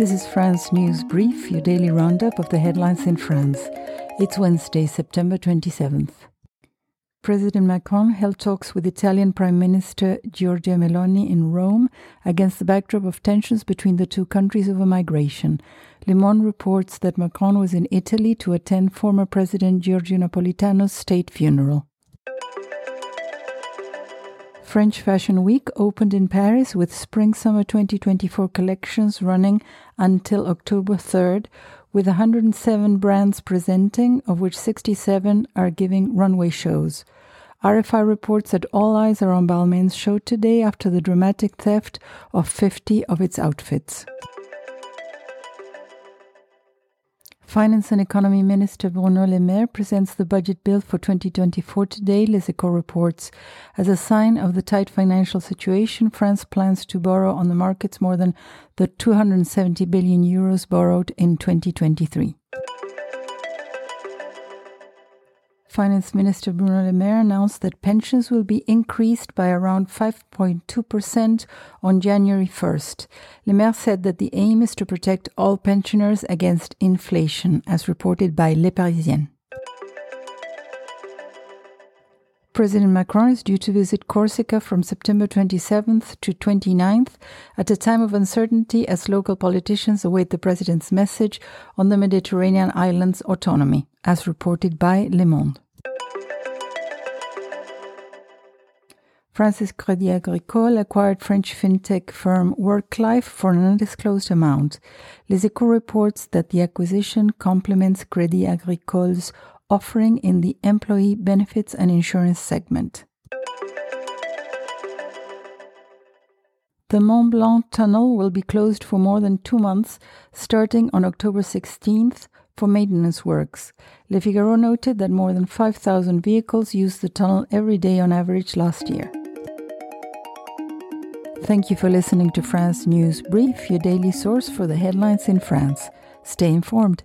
This is France News Brief, your daily roundup of the headlines in France. It's Wednesday, September 27th. President Macron held talks with Italian Prime Minister Giorgia Meloni in Rome against the backdrop of tensions between the two countries over migration. Le Monde reports that Macron was in Italy to attend former President Giorgio Napolitano's state funeral. French Fashion Week opened in Paris with Spring Summer 2024 collections running until October 3rd, with 107 brands presenting, of which 67 are giving runway shows. RFI reports that all eyes are on Balmain's show today after the dramatic theft of 50 of its outfits. Finance and Economy Minister Bruno Le Maire presents the budget bill for 2024 today, Les reports. As a sign of the tight financial situation, France plans to borrow on the markets more than the 270 billion euros borrowed in 2023. Finance Minister Bruno Le Maire announced that pensions will be increased by around 5.2% on January 1st. Le Maire said that the aim is to protect all pensioners against inflation, as reported by Le Parisien. President Macron is due to visit Corsica from September 27th to 29th at a time of uncertainty as local politicians await the president's message on the Mediterranean islands' autonomy, as reported by Le Monde. France's Crédit Agricole acquired French fintech firm Worklife for an undisclosed amount. Les reports that the acquisition complements Crédit Agricole's offering in the employee benefits and insurance segment. The Mont Blanc tunnel will be closed for more than two months, starting on October 16th for maintenance works. Le Figaro noted that more than 5,000 vehicles used the tunnel every day on average last year. Thank you for listening to France News Brief, your daily source for the headlines in France. Stay informed.